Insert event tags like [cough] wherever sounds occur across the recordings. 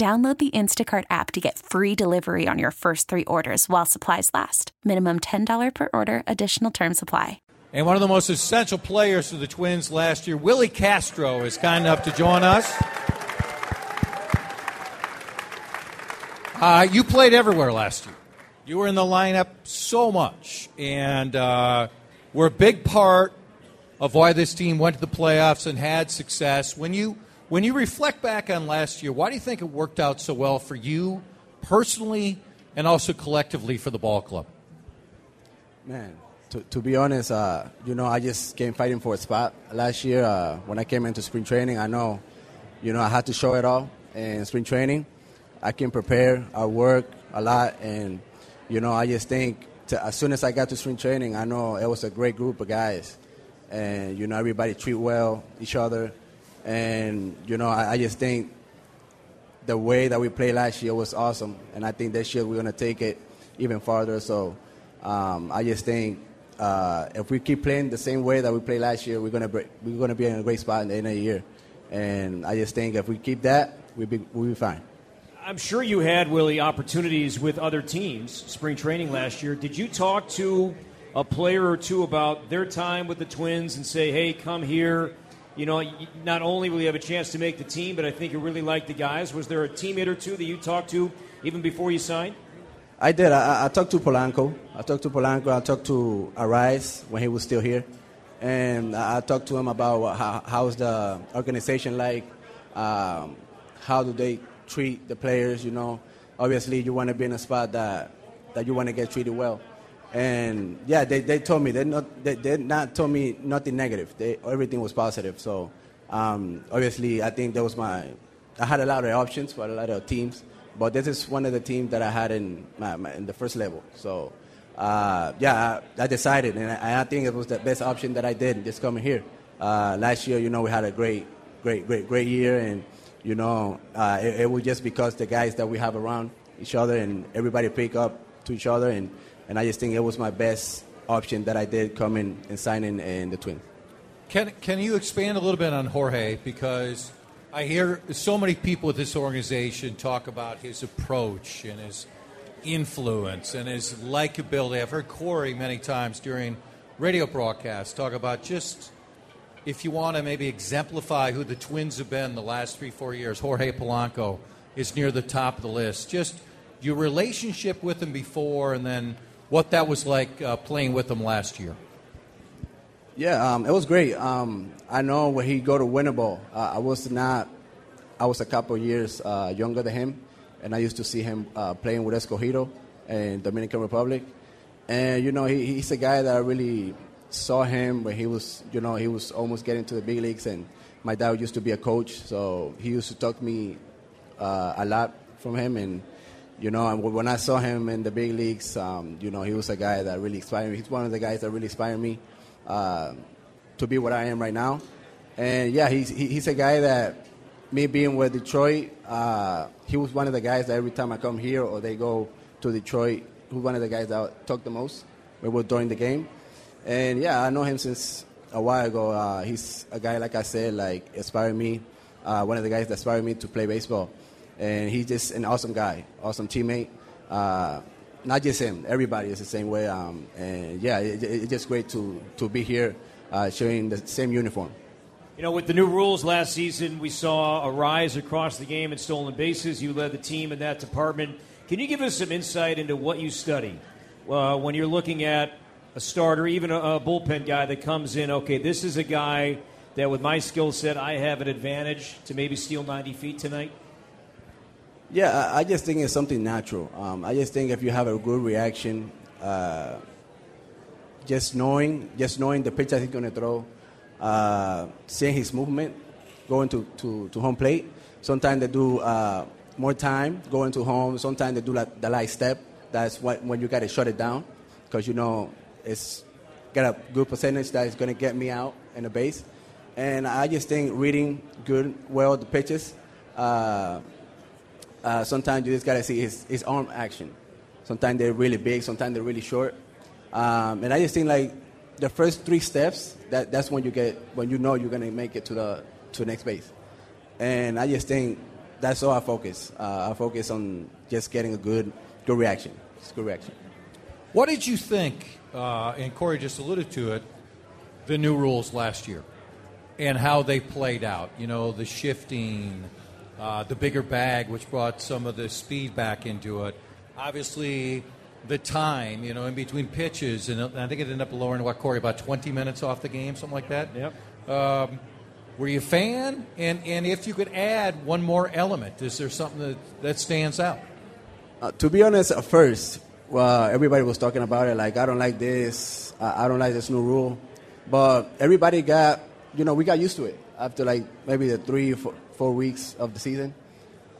Download the Instacart app to get free delivery on your first three orders while supplies last. Minimum $10 per order, additional term supply. And one of the most essential players for the Twins last year, Willi Castro, is kind enough to join us. Uh, you played everywhere last year. You were in the lineup so much, and uh, were a big part of why this team went to the playoffs and had success. When you when you reflect back on last year, why do you think it worked out so well for you personally and also collectively for the ball club? Man, to, to be honest, uh, you know, I just came fighting for a spot last year. Uh, when I came into spring training, I know, you know, I had to show it all in spring training. I can prepare, I work a lot, and you know, I just think to, as soon as I got to spring training, I know it was a great group of guys, and you know, everybody treat well each other. And, you know, I, I just think the way that we played last year was awesome. And I think this year we're going to take it even farther. So um, I just think uh, if we keep playing the same way that we played last year, we're going to we're going to be in a great spot in the end of the year. And I just think if we keep that, we'll be, we'll be fine. I'm sure you had, Willi, opportunities with other teams, spring training last year. Did you talk to a player or two about their time with the Twins and say, hey, come here? You know, not only will you have a chance to make the team, but I think you really like the guys. Was there a teammate or two that you talked to even before you signed? I did. I, I talked to Polanco. I talked to Polanco. I talked to Arraez when he was still here. And I talked to him about how, how's the organization like, um, how do they treat the players, you know. Obviously, you want to be in a spot that, that you want to get treated well. And yeah, they, they told me they not they, they not told me nothing negative. They, everything was positive. So um, obviously, I think that was my. I had a lot of options for a lot of teams, but this is one of the teams that I had in my, my, in the first level. So uh, yeah, I, I, decided, and I, I, think it was the best option that I did just coming here. Uh, last year, you know, we had a great, great, great, great year, and you know, uh, it, it was just because the guys that we have around each other and everybody pick up to each other and and I just think it was my best option that I did coming and signing in the Twins. Can can you expand a little bit on Jorge because I hear so many people with this organization talk about his approach and his influence and his likability. I've heard Corey many times during radio broadcasts talk about just if you want to maybe exemplify who the Twins have been the last three, four years, Jorge Polanco is near the top of the list. Just your relationship with him before and then what that was like uh, playing with him last year. Yeah, um, it was great. Um, I know when he go to Winnable, uh, I was not, I was a couple years uh, younger than him, and I used to see him uh, playing with Escogido in Dominican Republic. And you know, he, he's a guy that I really saw him when he was, you know, he was almost getting to the big leagues. And my dad used to be a coach, so he used to talk to me uh, a lot from him. And you know, when I saw him in the big leagues, um, you know, he was a guy that really inspired me. He's one of the guys that really inspired me uh, to be what I am right now. And yeah, he's he's a guy that me being with Detroit, uh, he was one of the guys that every time I come here or they go to Detroit, who's one of the guys that talk the most when we're during the game. And yeah, I know him since a while ago. Uh, he's a guy, like I said, like inspired me. Uh, one of the guys that inspired me to play baseball and he's just an awesome guy, awesome teammate. Uh, not just him, everybody is the same way. Um, and yeah, it, it's just great to, to be here uh, showing the same uniform. You know, with the new rules last season, we saw a rise across the game in stolen bases. You led the team in that department. Can you give us some insight into what you study uh, when you're looking at a starter, even a, a bullpen guy that comes in? Okay, this is a guy that, with my skill set, I have an advantage to maybe steal 90 feet tonight. Yeah, I, just think it's something natural. Um, I just think if you have a good reaction, uh, just knowing, just knowing the pitch that he's going to throw uh, seeing his movement, going to, to, to home plate. Sometimes they do uh, more time going to home. Sometimes they do like the light step. That's what, when you got to shut it down because you know it's got a good percentage that is going to get me out in the base. And I just think reading good, well the pitches. Uh, uh, sometimes you just got to see his, his arm action. Sometimes they're really big, sometimes they're really short. Um, and I just think like the first three steps, that, that's when you get when you know you're gonna make it to the to the next base. And I just think that's all I focus. Uh, I focus on just getting a good good reaction. Good reaction. What did you think? Uh, and Corey just alluded to it. The new rules last year and how they played out. You know, the shifting, uh, the bigger bag, which brought some of the speed back into it. Obviously, the time, you know, in between pitches, and I think it ended up lowering what Corey about 20 minutes off the game, something like that. Yep. Um, were you a fan? And and if you could add one more element, is there something that, that stands out? Uh, to be honest, at first, well, everybody was talking about it. Like, I don't like this. I, I don't like this new rule. But everybody got, you know, we got used to it after like maybe the three, four, four weeks of the season.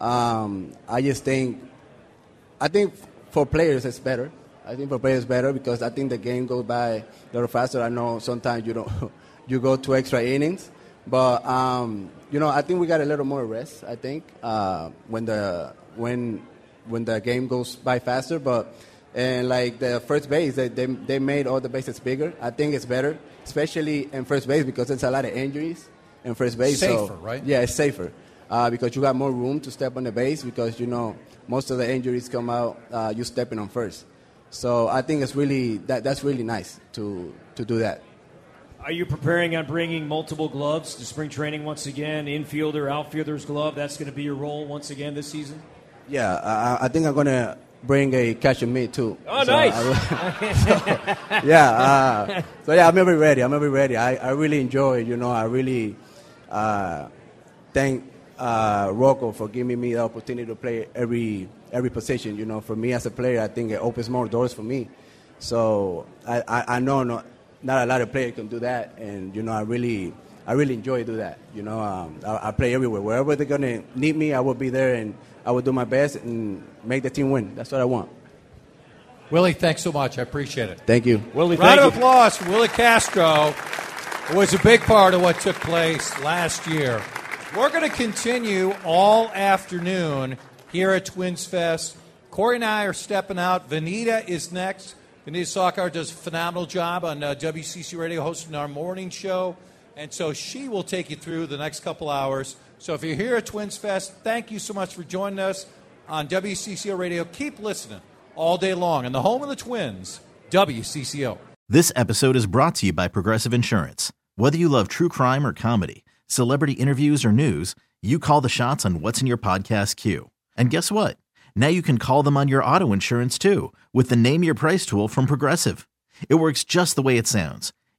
Um, I just think, I think for players, it's better. I think for players, better because I think the game goes by a little faster. I know sometimes you don't, [laughs] you go to extra innings, but um, you know I think we got a little more rest. I think uh, when the when when the game goes by faster, but and like the first base, they, they they made all the bases bigger. I think it's better, especially in first base because there's a lot of injuries in first base. Safer, so, right? Yeah, it's safer uh, because you got more room to step on the base because you know most of the injuries come out uh, you stepping on first. So I think it's really that that's really nice to to do that. Are you preparing on bringing multiple gloves to spring training once again? Infielder, outfielder's glove. That's going to be your role once again this season. Yeah, I, I think I'm gonna bring a catch and meet too. Oh, so nice. I, so, [laughs] yeah, uh, so yeah, I'm be ready. I'm be ready. I, I really enjoy. You know, I really uh, thank uh, Rocco for giving me the opportunity to play every every position. You know, for me as a player, I think it opens more doors for me. So I, I, I know not, not a lot of players can do that, and you know, I really I really enjoy do that. You know, um, I, I play everywhere. Wherever they're gonna need me, I will be there, and I will do my best and make the team win. That's what I want. Willi, thanks so much. I appreciate it. Thank you. Willi, Round thank of you. applause for Willi Castro. Was a big part of what took place last year. We're going to continue all afternoon here at Twins Fest. Corey and I are stepping out. Vineeta is next. Vineeta Sawkar does a phenomenal job on uh, WCCO Radio hosting our morning show. And so she will take you through the next couple hours. So if you're here at Twins Fest, thank you so much for joining us on WCCO Radio. Keep listening all day long. And the home of the Twins, WCCO. This episode is brought to you by Progressive Insurance. Whether you love true crime or comedy, celebrity interviews or news, you call the shots on what's in your podcast queue. And guess what? Now you can call them on your auto insurance too with the Name Your Price tool from Progressive. It works just the way it sounds.